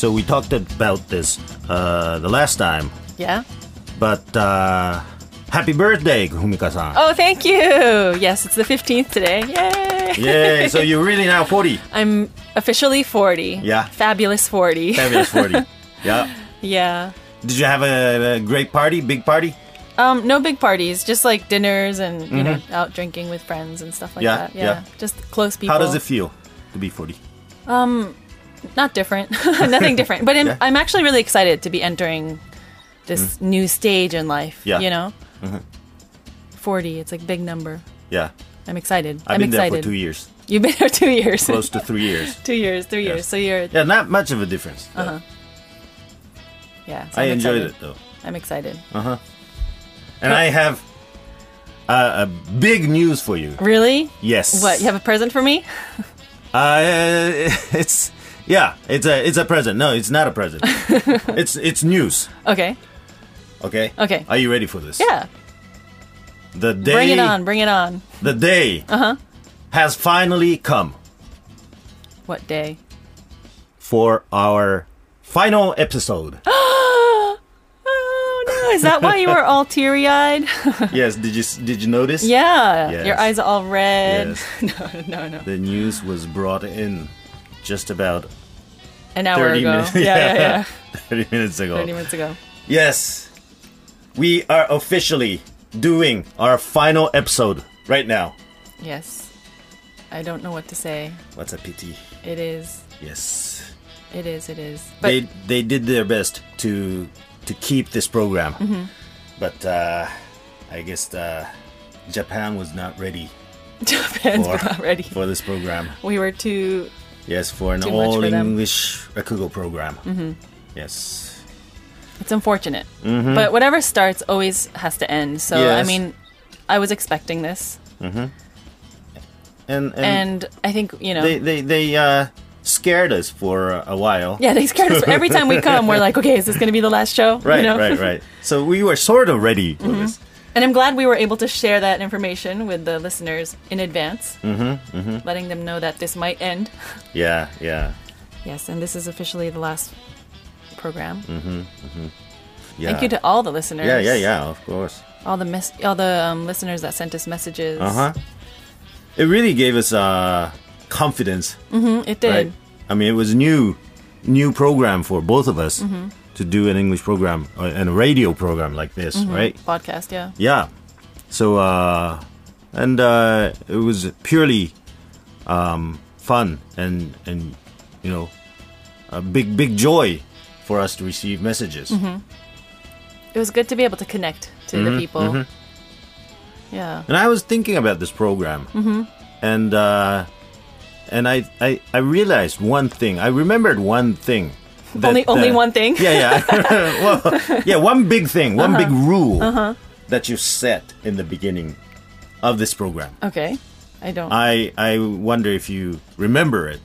So we talked about this uh, the last time, Yeah. but uh, happy birthday, Fumika-san. Oh, thank you. Yes, it's the 15th today. Yay. Yay! So you're really now 40. I'm officially 40. Yeah. Fabulous 40. Fabulous 40. yeah. yeah. Did you have a, a great party? Big party? Um, no big parties, just like dinners and you know out drinking with friends and stuff like Yeah, that. Yeah, yeah. just close people. How does it feel to be 40? Not different, nothing different. But I'm, Yeah. I'm actually really excited to be entering this new stage in life. Mm. Yeah. Mm-hmm. you know, forty. It's like big number. Yeah. I'm excited. I've am been excited. there for two years. You've been there two years. Close to three years. two years, three years. So you're Yeah, not much of a difference. Uh-huh. yeah. so I I'm enjoyed excited. it though. I'm excited. Uh huh. And I have uh, a big news for you. Really? Yes. What? You have a present for me? Uh, it's yeah, it's a it's a present. No, it's not a present. it's it's news. Okay. Okay. Okay. Are you ready for this? Yeah. The day. Bring it on. Bring it on. The day. Uh-huh. Has finally come What day? for our final episode. Oh no! Is that why you were all teary-eyed? yes. Did you did you notice? yeah. Yes. Your eyes are all red. Yes. no, no, no. The news was brought in just about An hour 30 ago. minutes. Yeah, yeah, yeah. 30 minutes ago. Thirty minutes ago. Yes. We are officially doing our final episode right now. Yes. I don't know what to say. What's a pity? It is. Yes. It is. It is. But they they did their best to to keep this program. Mm-hmm. But uh I guess uh Japan was not ready Japan's for, not ready. for this program. We were too. Yes, for an Too much all for them. English Rakugo program. Mm-hmm. Yes. It's unfortunate. But whatever starts always has to end. So I Mm-hmm. Yes. mean, I was expecting this, And and, and I think you know. they they they uh scared us for a while. yeah, they scared us. Every time we come, we're like, okay, is this going to be the last show? You Right, know? right, right. So we were sort of ready for this. And I'm glad we were able to share that information with the listeners in advance, Mm-hmm, letting them know that this might end. Yeah, yeah. Yes, and this is officially the last program. Mm. Yeah. Thank you to all the listeners. Yeah, yeah, yeah, of course. All the mes- all the um, listeners that sent us messages. Uh huh. It really gave us uh, confidence, Mm, It did. right? I mean, it was new, new program for both of us Mm-hmm. To do an English program uh, and a radio program like this, Mm-hmm. right? Podcast, yeah. Yeah. So, uh, and uh, it was purely um, fun and and you know a big big joy for us to receive messages. Mm-hmm. It was good to be able to connect to Mm-hmm, the people. Yeah. And I was thinking about this program, Mm-hmm. and uh, and I, I I realized one thing. I remembered one thing. That, only only uh, one thing. Yeah, yeah. well, yeah, one big thing, one Uh-huh. big rule that you set in the beginning of this program. Okay. I don't. I I wonder if you remember it.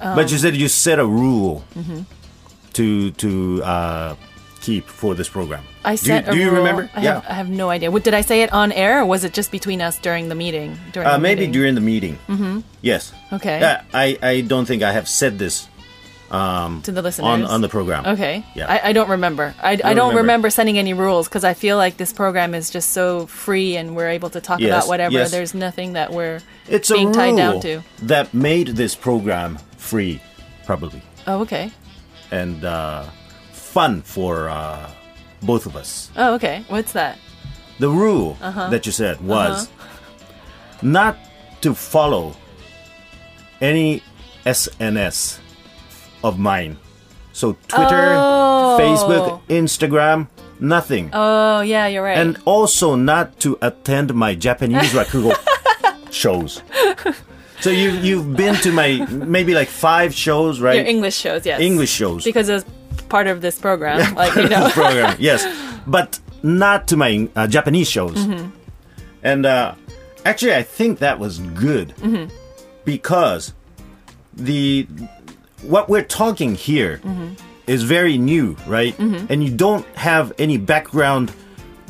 Um, but you said you set a rule mm-hmm. to to uh, keep for this program. I Do set do a you rule. remember? I, Yeah. have, I have no idea. What, did I say it on air, or was it just between us during the meeting? During Uh, the maybe meeting? during the meeting. Mm-hmm. Yes. Okay. Yeah, I, I don't think I have said this to the listeners on, on the program. Okay. Yeah. I, I don't remember. I, I don't remember. remember. sending any rules because I feel like this program is just so free and we're able to talk Yes, about whatever. yes. There's nothing that we're It's being a tied down to. that made this program free, probably, Oh, okay. and uh, fun for uh, both of us. Oh, okay. What's that? The rule Uh-huh. that you said was not to follow any SNS of mine. So Twitter, Oh. Facebook, Instagram, nothing. Oh, yeah, you're right. and also not to attend my Japanese rakugo shows. So you you've been to my maybe like five shows, right? Your English shows, yes. English shows. Because was part of this program. like, you know. program, yes, but not to my uh, Japanese shows. Mm-hmm. And uh, actually, I think that was good Mm-hmm. because the what we're talking here is Mm-hmm. very new, right? And you don't have any background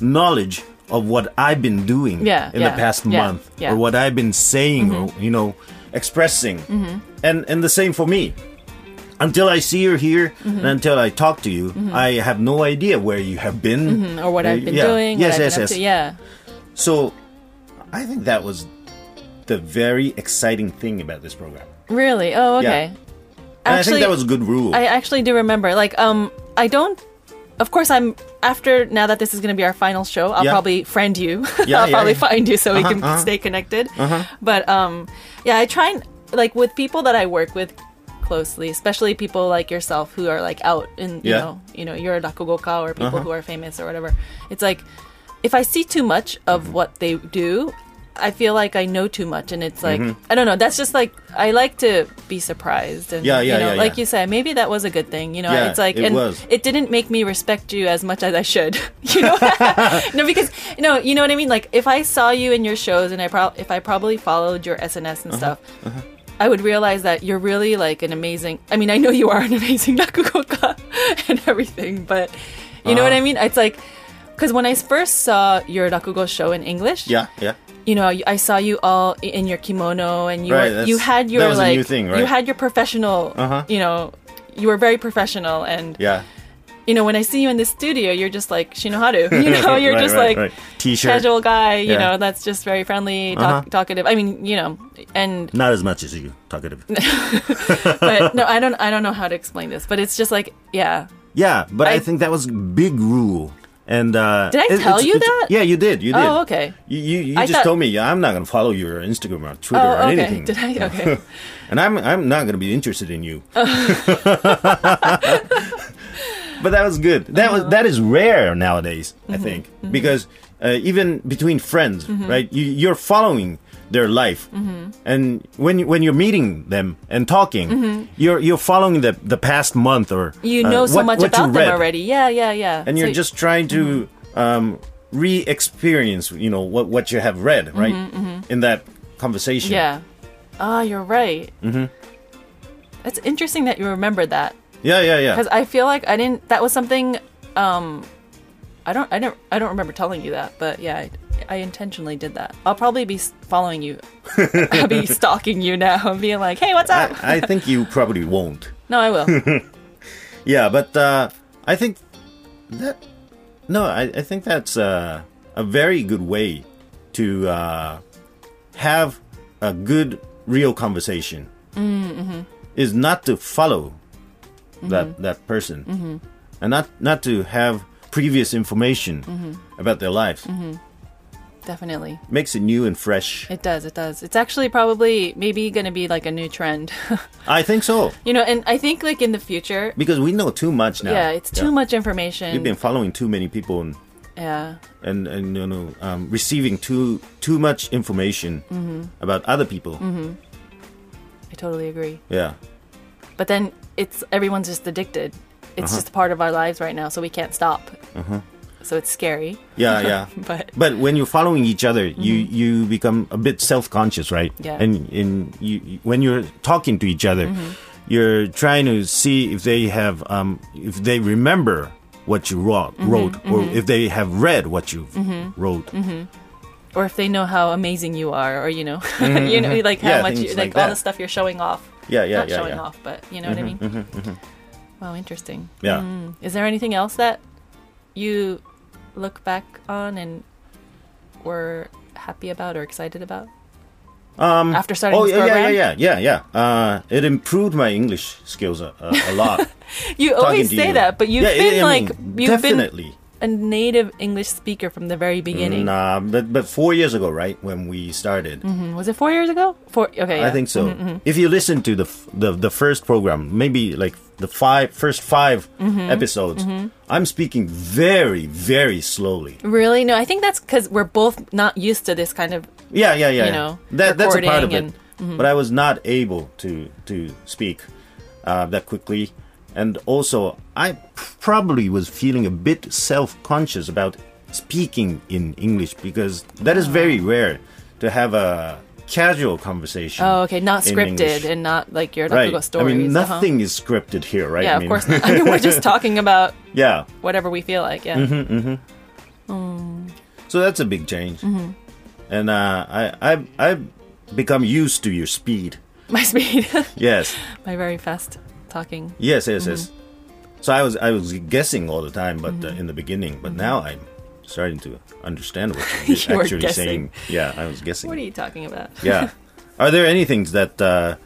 knowledge of what I've been doing Yeah, in yeah, the past yeah, month yeah. Mm-hmm. or what I've been saying or you know expressing, and and the same for me. until I see you here Mm-hmm. and until I talk to you, I have no idea where you have been or what I've been Uh, yeah. doing. Yes, yes, yes. To. Yeah. So, I think that was the very exciting thing about this program. Really? Oh, okay. And I think that was a good rule. I actually do remember. Like, um, I don't. Of course, I'm after now that this is going to be our final show. I'll Yeah. probably friend you. Yeah, I'll yeah, probably find you so we Uh-huh, can uh-huh. stay connected. But um, yeah, I try and like with people that I work with closely, especially people like yourself who are like out in you Yeah. know you know you're a rakugoka or people Uh-huh. who are famous or whatever. It's like if I see too much of what they do. I feel like I know too much, and it's like mm-hmm. I don't know. That's just like I like to be surprised, and Mm-hmm. Yeah, yeah, you know, yeah, like you said, maybe that was a good thing. You know, it's like it and was. it didn't make me respect you as much as I should. You know, no, because no, you know what I mean. Like if I saw you in your shows, and I pro- if I probably followed your SNS and uh-huh, stuff. Uh-huh. I would realize that you're really like an amazing. I mean, I know you are an amazing rakugoka and everything, but you know what uh-huh. I mean. It's like because when I first saw your rakugo show in English, yeah, yeah. You know, I saw you all in your kimono, and you Right, were, you had your that was a like thing, right? you had your professional, Uh-huh. you know, you were very professional, and Yeah. you know, when I see you in the studio, you're just like Shinoharu, you know, you're Right, just like. T-shirt. casual guy, you Yeah. know, that's just very friendly, talk, Uh-huh. talkative. I mean, you know, and Not as much as you, talkative. but no, I don't, I don't know how to explain this, but it's just like, yeah, yeah, but I, I- think that was big rule. And uh, Did I it- tell it's- you it's- that? Yeah, you did. You did. Oh, okay. You you, you just thought- told me I'm not going to follow your Instagram or Twitter or oh, okay, anything. did I? Okay, and I'm I'm not going to be interested in you. Oh. but that was good. That Uh-huh. was that is rare nowadays. I Mm-hmm. think because uh, even between friends, right? You, you're following their life, Mm-hmm. and when when you're meeting them and talking, you're you're following the the past month or Mm-hmm. you uh, know so what- much what about them already. Yeah, yeah, yeah. and you're just trying to um, re-experience, you know, what what you have read, right, in that conversation. Mm-hmm, yeah. Ah, you're right. Mm-hmm. It's interesting that you remembered that. yeah, yeah, yeah. because I feel like I didn't. That was something. Um, I don't. I don't. I don't remember telling you that, but yeah, I, I intentionally did that. I'll probably be following you. I'll be stalking you now and being like, "Hey, what's up?" I, I think you probably won't. no, I will. Yeah, but uh, I think that no, I, I think that's uh, a very good way to uh, have a good real conversation. Mm-hmm. Is not to follow that that person, and not not to have previous information about their lives. Definitely, Makes it new and fresh. it does. It does. It's actually probably maybe going to be like a new trend. I think so you know, and I think like in the future. because we know too much now. Yeah, it's too much information. We've been following too many people and yeah, and, and you know um, receiving too too much information Mm-hmm. about other people. Mm-hmm. I totally agree. Yeah, But then it's everyone's just addicted. It's Uh-huh. just part of our lives right now, so we can't stop. So it's scary. yeah, yeah. But But when you're following each other, you you become a bit self conscious, right? Mm-hmm. Yeah. And and you when you're talking to each other, Mm-hmm. you're trying to see if they have um if they remember what you wrote, Mm-hmm. wrote or if they have read what you wrote. or if they know how amazing you are, or you know, you know, like how Mm-hmm. Yeah, much, you, like like, all the stuff you're showing off. Yeah, yeah, Not yeah, showing yeah. off, but you know what I mean. Wow, interesting. Yeah. Mm. Is there anything else that you look back on and were happy about or excited about Um, after starting oh this yeah, yeah, yeah, yeah, yeah, yeah. Uh, it improved my English skills a, a, a lot. you always say you. that, but you've Yeah, been I like you've definitely. been a native English speaker from the very beginning. Nah, but but four years ago, right when we started, Mm, Was it four years ago? Four. Okay. I think so. Mm-hmm, If you listen to the, f- the the first program, maybe like the five first 5 Mm-hmm, episodes, I'm speaking very very slowly. Really? No, I think that's because we're both not used to this kind of. Yeah, yeah, yeah. You yeah. know, that that's a part of it. recording and- But I was not able to to speak uh, that quickly, and also I probably was feeling a bit self conscious about speaking in English because that is very rare to have a casual conversation. Oh, okay. Not scripted and not like your Right. Rakugo I stories. mean, uh-huh. nothing is scripted here, right? Yeah, I of mean, course not. I mean, we're just talking about yeah. whatever we feel like. Yeah. Mm-hmm. So that's a big change. Mm-hmm. And uh, I, I, I've become used to your speed. My speed, Yes. my very fast talking. Yes, yes, yes. Mm-hmm. So I was I was guessing all the time, but uh, in the beginning, Mm-hmm. but now I'm starting to understand what you're You actually guessing. saying. Yeah, I was guessing. What are you talking about? yeah. Are there any things that uh,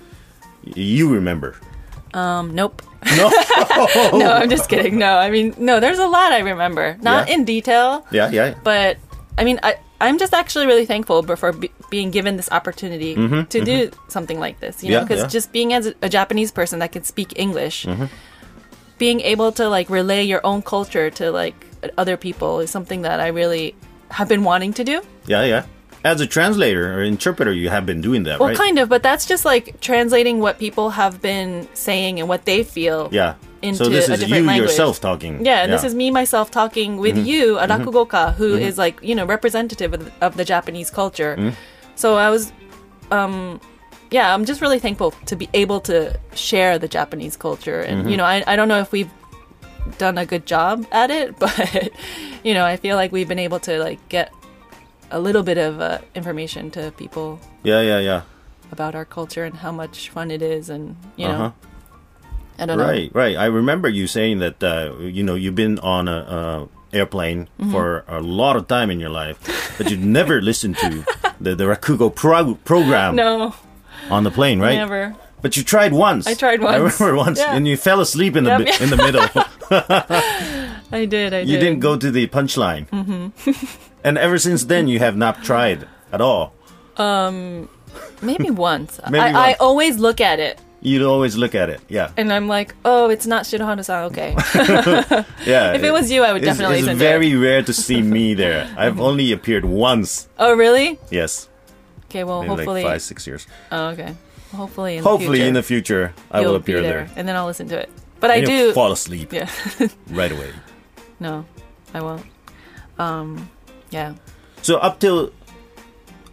you remember? Um, nope. No. no, I'm just kidding. No, I mean, no, there's a lot I remember. Not Yeah. in detail, yeah, yeah. but I mean, I, I'm just actually really thankful for be- being given this opportunity to do something like this. You know, Mm-hmm, because yeah. just being as a, Japanese person that can speak English, Mm-hmm. being able to like relay your own culture to like other people is something that I really have been wanting to do. Yeah, yeah. As a translator or interpreter, you have been doing that, Well, right? kind of, but that's just like translating what people have been saying and what they feel. yeah. into so this a is different you language. yourself talking. Yeah, and this is me myself talking with Mm-hmm. you, a rakugoka, who is like you know representative of, of the Japanese culture. Mm-hmm. So I was, um, yeah, I'm just really thankful to be able to share the Japanese culture, and Mm-hmm. you know, I I don't know if we've done a good job at it, but you know, I feel like we've been able to like get a little bit of uh, information to people Yeah, yeah, yeah. about our culture and how much fun it is, and you know, Uh-huh. I don't know. Right, right. I remember you saying that uh, you know you've been on a, a airplane Mm-hmm. for a lot of time in your life, but you've never listened to the the Rakugo pro- program No, on the plane, right? never. But you tried once. I tried once. I remember once, Yeah. and you fell asleep in the Yep. in the middle. I did. I did. you didn't go to the punchline, mm-hmm. and ever since then you have not tried at all. Um, Maybe once. Maybe I, I always look at it You'd always look at it, yeah, and I'm like, oh, it's not Shinoharu-san. Okay. yeah. If it was you, I would it's, definitely It's very rare to see me there. I've only appeared once. oh, really? Yes, Okay. Well, in hopefully. like five, six years. Oh, okay. Hopefully, in Hopefully, the future, in the future, I you'll appear be there. and then I'll listen to it. But I And you'll do. fall asleep Yeah. right away. no, I won't. Um, yeah. So up till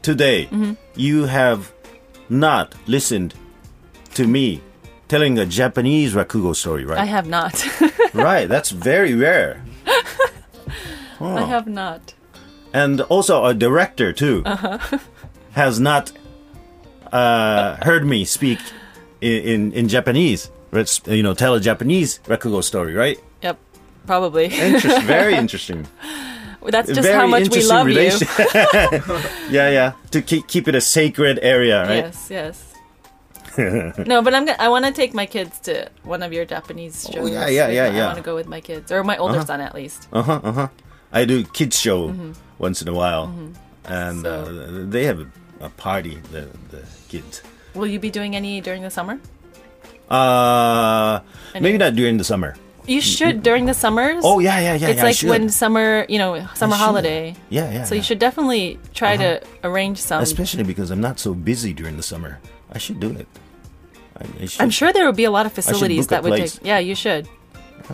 today, Mm-hmm. you have not listened to me telling a Japanese rakugo story, right? I have not. right. That's very rare. I have not. And also, a director too Uh-huh. has not uh, heard me speak in, in in Japanese. You know tell a Japanese rakugo story, right? Yep. Probably. Interest, very interesting. That's just very how much we interesting love you. yeah, yeah. To keep keep it a sacred area, right? Yes, yes. no, but I'm gonna. I want to take my kids to one of your Japanese shows. Oh, yeah, yeah, yeah, yeah. I want to go with my kids or my older son at least. Uh huh. Uh huh. I do kids show once in a while, and Mm-hmm. So- uh, they have a, a party. The the kids. Will you be doing any during the summer? Uh, Any- maybe not during the summer. You should during the summers. Oh yeah, yeah, yeah. it's yeah, like when summer, you know, summer holiday. Yeah, yeah. So yeah. you should definitely try to arrange some. especially because I'm not so busy during the summer. I should do it. I. I'm sure there would be a lot of facilities that would place. take. Yeah, you should.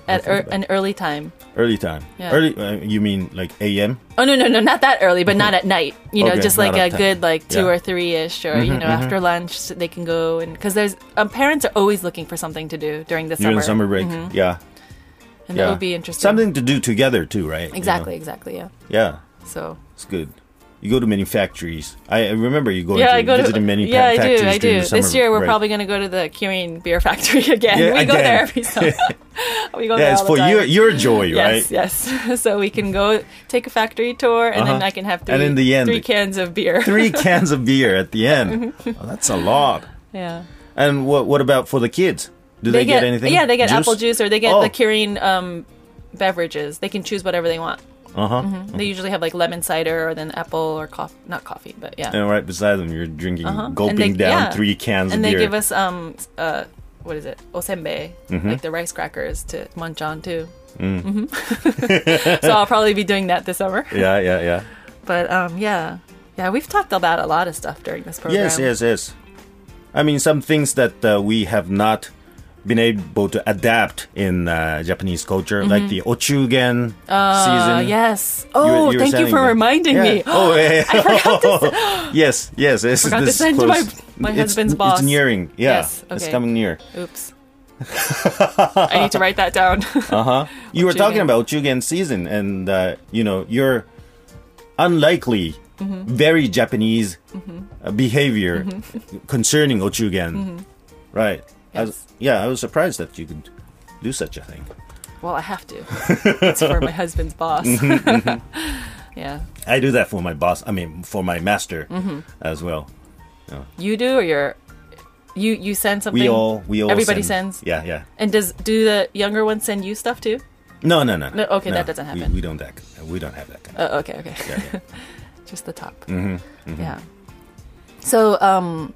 At er, an early time. early time. Yeah. Early. Uh, you mean like a.m. Oh no no no not that early, but not at night. You know, Okay, just like a good like two Yeah. Mm-hmm, or three ish, or you know after lunch so they can go and because there's um, parents are always looking for something to do during the during summer. the summer break? Yeah. and yeah. that would be interesting. Something to do together too, right? You know? exactly exactly yeah. Yeah. So It's good. You go to many factories. I remember you going yeah, to I go to many yeah I do I do. This year we're break. probably going to go to the Kirin beer factory again. Yeah, we go there every summer. we go Yeah, there it's for your your joy, right? Yes, yes. so we can go take a factory tour, and then Uh-huh. I can have three, And in the end- three cans of beer. Three cans of beer at the end. Oh, that's a lot. yeah. And what what about for the kids? Do they, get, anything? Yeah, they get apple juice, or they get Oh. the Kirin um, beverages. They can choose whatever they want. Uh huh. They usually have like lemon cider, or then apple or coffee. Not coffee, but yeah. And right beside them, you're drinking, Uh-huh. Gulping they- down yeah. three cans and of they give us um uh what is it osenbei Mm-hmm. like the rice crackers to munch on too. Mm. hmm so I'll probably be doing that this summer. yeah, yeah, yeah. But um yeah yeah we've talked about a lot of stuff during this program. Yes, yes, yes. I mean, some things that uh, we have not been able to adapt in uh, Japanese culture, like the ochugen Mm-hmm. Uh, season. yes. You Oh, you were thank you for that. reminding Yeah. me. Oh, yeah. yeah. yes, yes. This, Forgot to send to my- close. my It's- husband's boss. It's nearing. Yeah, Yes, it's coming near. Oops. I need to write that down. Uh huh. You were talking about ochugen season, and uh, you know your unlikely, Mm-hmm. very Japanese uh, behavior concerning ochugen. Mm-hmm. Right. I was, yeah, I was surprised that you could do such a thing. Well, I have to. it's for my husband's boss. Mm-hmm, yeah. I do that for my boss. I mean, for my master Mm-hmm. as well. You do, or you're you you send something. We all, we all. Everybody send- sends? Yeah, yeah. And does do the younger ones send you stuff too? No, no, no. No, okay, that doesn't happen. We, don't that. We don't have that kind. Of, Oh, okay, okay. yeah, yeah. Just the top. Mm-hmm, Yeah. So, um,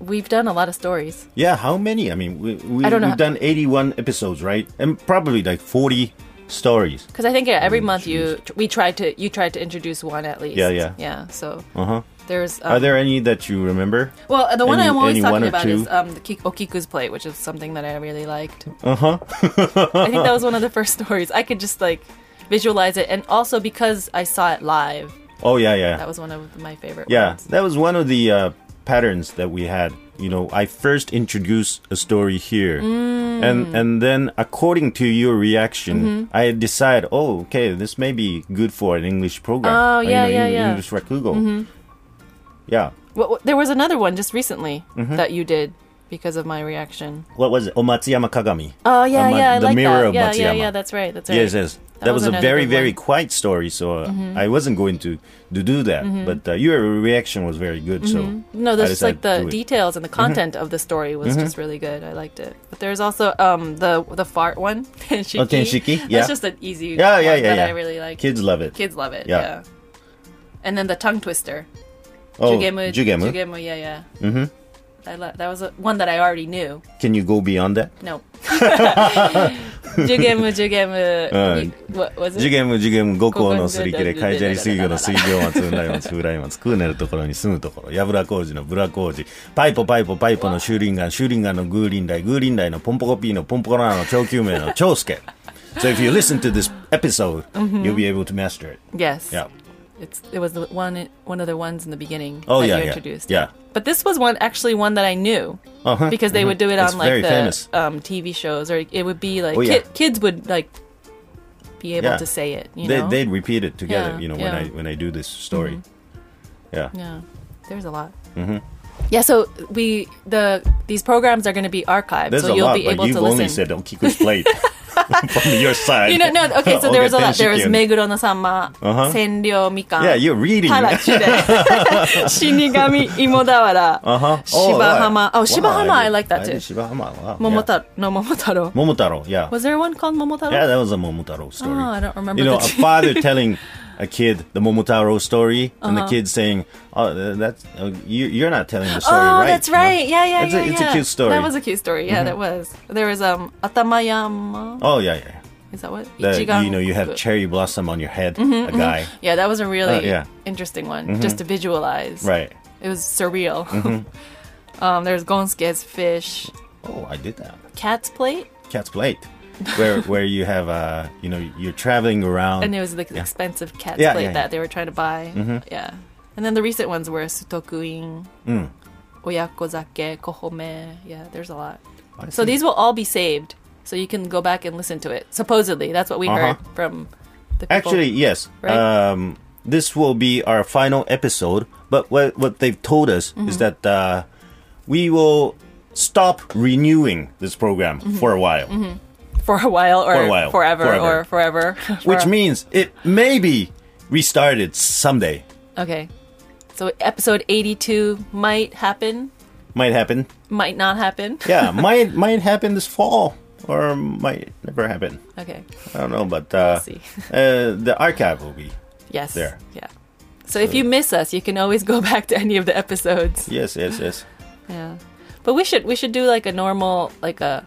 we've done a lot of stories. Yeah, how many? I mean, we, we, I don't know. we've done 81 episodes, right? And probably like 40 stories. Because I think yeah, every Mm, month you we tried to you tried to introduce one at least. Yeah, yeah. yeah. So Uh huh. there's um, Are there any that you remember? well the one any- I'm always talking about two? is um the Kik- Okiku's plate, which is something that I really liked. Uh huh. I think that was one of the first stories. I could just like visualize it, and also because I saw it live, Oh, yeah, yeah. that was one of my favorite. Yeah, ones. that was one of the uh, patterns that we had. You know, I first introduced a story here, Mm. and and then according to your reaction, Mm-hmm. I decide, oh, okay, this may be good for an English program. Oh, Uh, you yeah, know, yeah, Eng- yeah. English Rakugo. Yeah. Well, there was another one just recently Mm-hmm. that you did because of my reaction. What was it? Oh, Matsuyama Kagami. Oh yeah, Uh, ma- yeah, I the like mirror that. of yeah, yeah, yeah. That's right. That's right. Yes, yes. That, That was, was a very, very. Mm-hmm. quiet story, so uh, I wasn't going to, to do that. But uh, your reaction was very good, so Mm-hmm. No, there's like the. Mm-hmm. details and the content of the story was just really good. I liked it. But there's also um the the fart one, Tenshiki. Oh, Tenshiki? Yeah. That's just an easy Yeah, yeah, yeah, that yeah. I really like. Kids love it. Kids love it. Yeah. Yeah. And then the tongue twister. Oh, Jugemu. Jugemu. Jugemu, yeah, yeah. Mm-hmm. I li- that was a, one that I already knew. Can you go beyond that? No. Jugemu, Jugemu. Uh, what was it? 次元も次元も五校のすり切れ、ここ海砂利水魚の水行松、雲来松、風来松、空なるところに住むところ、やぶら工事のブラ工事、パイポパイポパイポのシューリンガン、シューリンガンのグーリンダイ、グーリンダイのポンポコピーのポンポコラーの超救命の超助。So if you listen to this episode, you'll be able to master it. Yes. Yeah. It's it was the one one of the ones in the beginning Oh, that yeah, you yeah. introduced. Yeah. But this was one actually one that I knew Uh-huh, because they mhm. would do it It's on like the um, TV shows or it would be like Oh, yeah. kid, kids would like be able Yeah. to say it. You They, know. they'd repeat it together, Yeah, you know, when I when I do this story. Yeah. yeah. There's a lot. Mm-hmm. Yeah. So we the these programs are going to be archived, There's so a you'll lot, be but able you've to only listen. said Okiku's plate from your side. You know, no, okay, so there was a lot. There was Meguro no Sanma, uh-huh. Senryo Mikan. Yeah, you're reading. Shinigami Imodawara, uh-huh. oh, Shibahama. Oh, Shibahama, I, like that too. Shibahama, wow. Momotaro, no, Momotaro. Momotaro, yeah. Was there one called Momotaro? Yeah, that was a Momotaro story. Oh, I don't remember You know, a father telling a kid the Momotaro story, and Uh-huh. the kid saying, "Oh, that's uh, you, you're not telling the story Oh, right." that's you know? right. Yeah, yeah, It's yeah. a, it's yeah. a cute story. Mm-hmm. That was a cute story. Yeah, that was. There was um Atamayama. oh yeah, yeah. Is that what? Ichigan- you know, you have cherry blossom on your head, a guy, Yeah, that was a really Uh, yeah. interesting one, just to visualize. right? It was surreal. Mm-hmm. um, there's Gonsuke's fish, Oh, I did that. cat's plate, Cat's plate, where where you have uh, you know, you're traveling around. and it was like expensive cat's Yeah, plate yeah, Mm-hmm. that they were trying to buy. Yeah, and then the recent ones were Sutokuin, Mm. Oyakozake, Kohome. Yeah, there's a lot. I So see. these will all be saved, so you can go back and listen to it. Supposedly, that's what we Uh-huh. heard from the people. Actually, yes. Right? Um, this will be our final episode. But what what they've told us Mm-hmm. is that uh, we will stop renewing this program Mm-hmm. for a while, for a while or For a while. forever, Forever. or forever. which means it may be restarted someday. okay. So episode eighty-two might happen, Might happen. might not happen. Yeah, might might happen this fall, or might never happen. Okay. I don't know, but uh, see. uh, the archive will be. Yes. There. Yeah. So, if you miss us, you can always go back to any of the episodes. Yes, yes, yes. Yeah. But we should we should do like a normal like a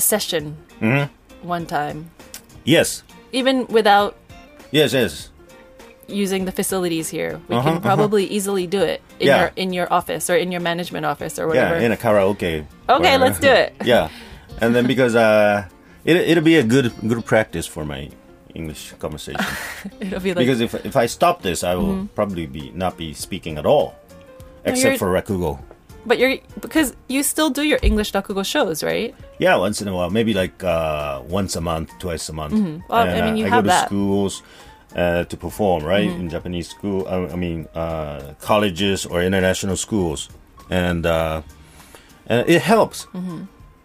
a session Mm-hmm. one time, Yes, even without yes, yes. using the facilities here. We Uh-huh, can uh-huh. probably easily do it in Yeah. your in your office or in your management office or whatever. Yeah, in a karaoke. Okay, let's do it. yeah, and then because uh, it it'll be a good good practice for my English conversation. It'll be like because if if I stop this, I will probably be not be speaking at all, except for rakugo. But you're because you still do your English Rakugo shows, right? Yeah, once in a while, maybe like uh, once a month, twice a month. Mm-hmm. Well, I mean, uh, you I have go to that. schools uh, to perform, right? Mm-hmm. In Japanese school, uh, I mean, uh, colleges or international schools, and uh, and it helps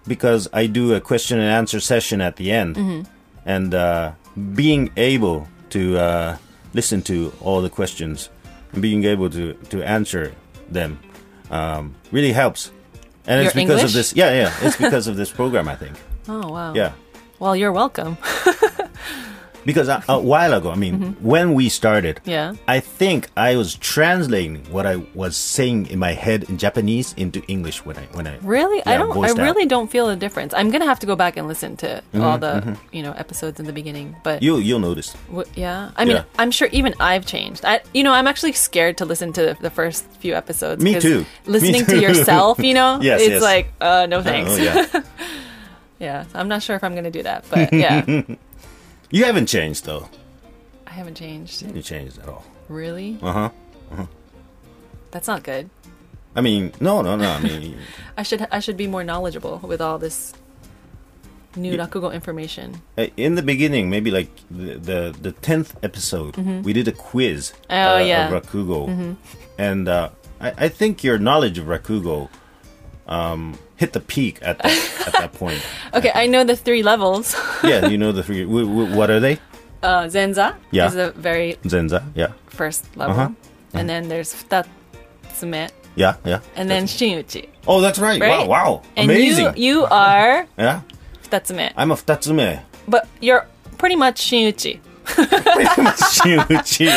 because I do a question and answer session at the end, and uh, being able to uh, listen to all the questions and being able to to answer them um, really helps. And it's because English? of this. Yeah, yeah. It's because of this program, I think. Oh wow. Yeah. Well, you're welcome. Because a, a while ago, I mean, when we started, Mm-hmm. Yeah. I think I was translating what I was saying in my head in Japanese into English when I when I Really? I don't. I voiced out. really don't feel a difference. I'm gonna have to go back and listen to all the you know episodes in the beginning. But you you'll notice. w- yeah, I mean, Yeah. I'm sure even I've changed. I, you know, I'm actually scared to listen to the first few episodes. Me too. Me Listening to yourself, you know, Yes, it's yes. like, uh, no thanks. Oh yeah, yeah, so I'm not sure if I'm gonna do that, but yeah, you haven't changed though. I haven't changed. You changed at all. Really? Uh huh. Uh-huh. That's not good. I mean, no, no, no. I mean, I should I should be more knowledgeable with all this new rakugo information. in the beginning, maybe like the the, the tenth episode, we did a quiz. Mm-hmm. Oh, uh, yeah. Mm-hmm. Of Rakugo, and uh, I, I think your knowledge of Rakugo um, hit the peak at that, at that point. Okay, I know the three levels. Yeah, you know the three. W- w- what are they? Uh, Zenza Yeah. is the very Zenza. Yeah, first level, Uh-huh. and then there's Futatsume, yeah, yeah. and then Shinuchi. Oh, that's right. Right? Wow, wow, And amazing. you you are yeah, Futatsume, I'm a Futatsume. but you're pretty much Shinuchi. Shinuchi.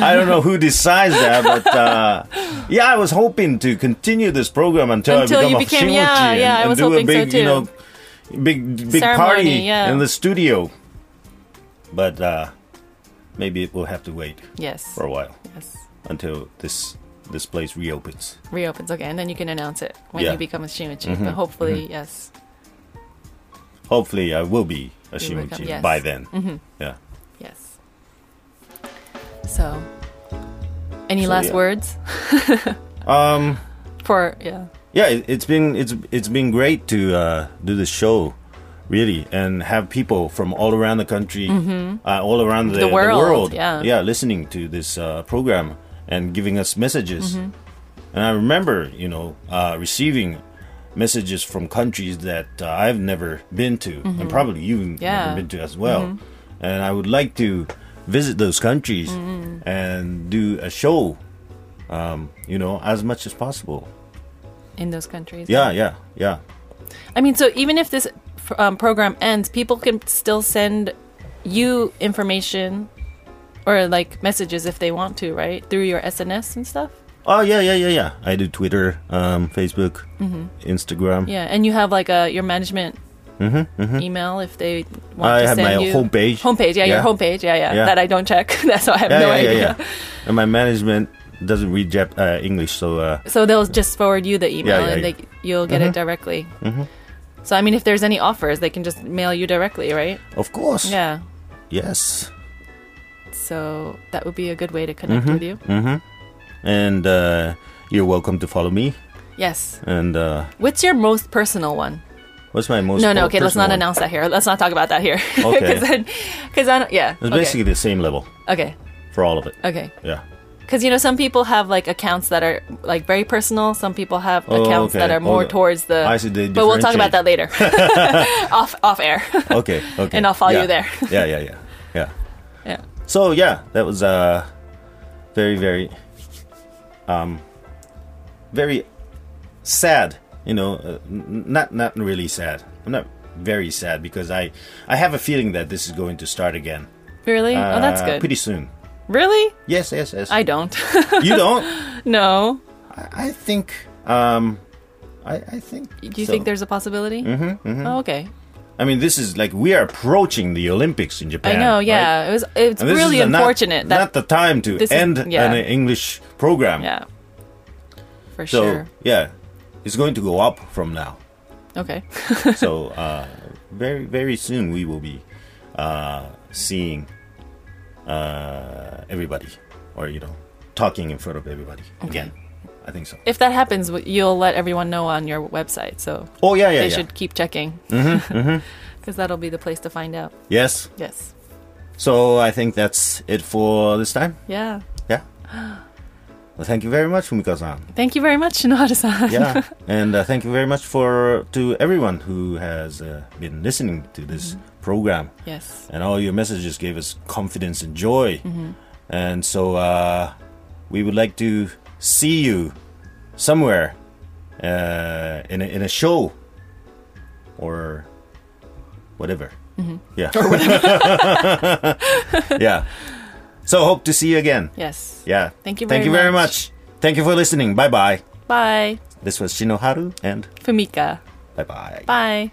I don't know who decides that, but uh, yeah, I was hoping to continue this program until, Until I become you a became- Shinuchi yeah, and, yeah, I and do a so big, you know, big big Ceremony, party yeah. in the studio. But uh, maybe it will have to wait Yes, for a while yes, until this this place reopens. reopens. Okay, and then you can announce it when Yeah. you become a Shinuchi. Mhm, But hopefully, yes, Hopefully, I will be a You become- yes. by then. hmm Yeah. yes. So, any So, last yeah. words Um. for yeah? yeah it, it's been it's it's been great to uh, do this show really and have people from all around the country uh, all around the, Mm-hmm. The world, yeah. yeah listening to this uh, program and giving us messages Mm-hmm. and i remember you know uh, receiving messages from countries that uh, i've never been to and probably you've Mm-hmm. Yeah. Mm-hmm. never been to as well and i would like to visit those countries Mm-hmm. and do a show um, you know as much as possible in those countries. yeah yeah yeah I mean, so even if this um, program ends, people can still send you information or like messages if they want to, right? Through your SNS and stuff. Oh yeah, yeah, yeah, yeah. I do Twitter, um, Facebook, Instagram. Mm-hmm. Yeah, and you have like a your management email if they want Mm-hmm, I to have send my you homepage. Homepage, yeah, your Yeah. homepage, yeah, yeah, Yeah. That I don't check. That's why I have Yeah, no idea. yeah, yeah. And my management doesn't read Jap- uh, English, so uh, So they'll just forward you the email and they you'll get it directly. So I mean, if there's any offers, they can just mail you directly, right? of course, Yeah. yes. So that would be a good way to connect with you. And uh, you're welcome to follow me. Yes. And uh, What's your most personal one? what's my most? No, no. Okay, let's not one? announce that here. Let's not talk about that here. Okay. Because I don't. Yeah. It's okay. basically the same level Okay. for all of it. Okay. Yeah. Because you know, some people have like accounts that are like very personal. Some people have Oh, accounts okay. that are more Oh, towards the. I see, they but we'll talk about that later, off off air. Okay. Okay. And I'll follow Yeah. you there. yeah, yeah, yeah, yeah. yeah. So yeah, that was uh very very um very sad. You know, uh, not not really sad. I'm not very sad because I I have a feeling that this is going to start again. Really? oh, that's uh, good. Pretty soon. Really? Yes, yes, yes. I don't. you don't? no. I, I think. Um, I I think. Do you so. think there's a possibility? Mm-hmm, Oh, okay. I mean, this is like we are approaching the Olympics in Japan. I know. right? Yeah. It was. It's really not- unfortunate that. not the time to this is- end yeah. an English program. yeah. For So sure. yeah, it's going to go up from now. Okay. so uh, very very soon we will be uh, seeing uh, everybody, or you know, talking in front of everybody again. I think so. if that happens, you'll let everyone know on your website. So Oh yeah, yeah, they yeah. should keep checking. Mm-hmm, Because that'll be the place to find out. Yes. Yes. So I think that's it for this time. Yeah. Yeah. Well, thank you very much, Fumika-san. Thank you very much, Shinoharu-san. yeah, and uh, thank you very much for to everyone who has uh, been listening to this program. yes. And all your messages gave us confidence and joy. And so uh, we would like to see you somewhere uh, in a, in a show or whatever. Yeah. Or whatever. yeah. So hope to see you again. Yes. Yeah. Thank you Thank you very much. much. Thank you for listening. Bye bye. Bye. This was Shinoharu and Fumika. bye bye. Bye.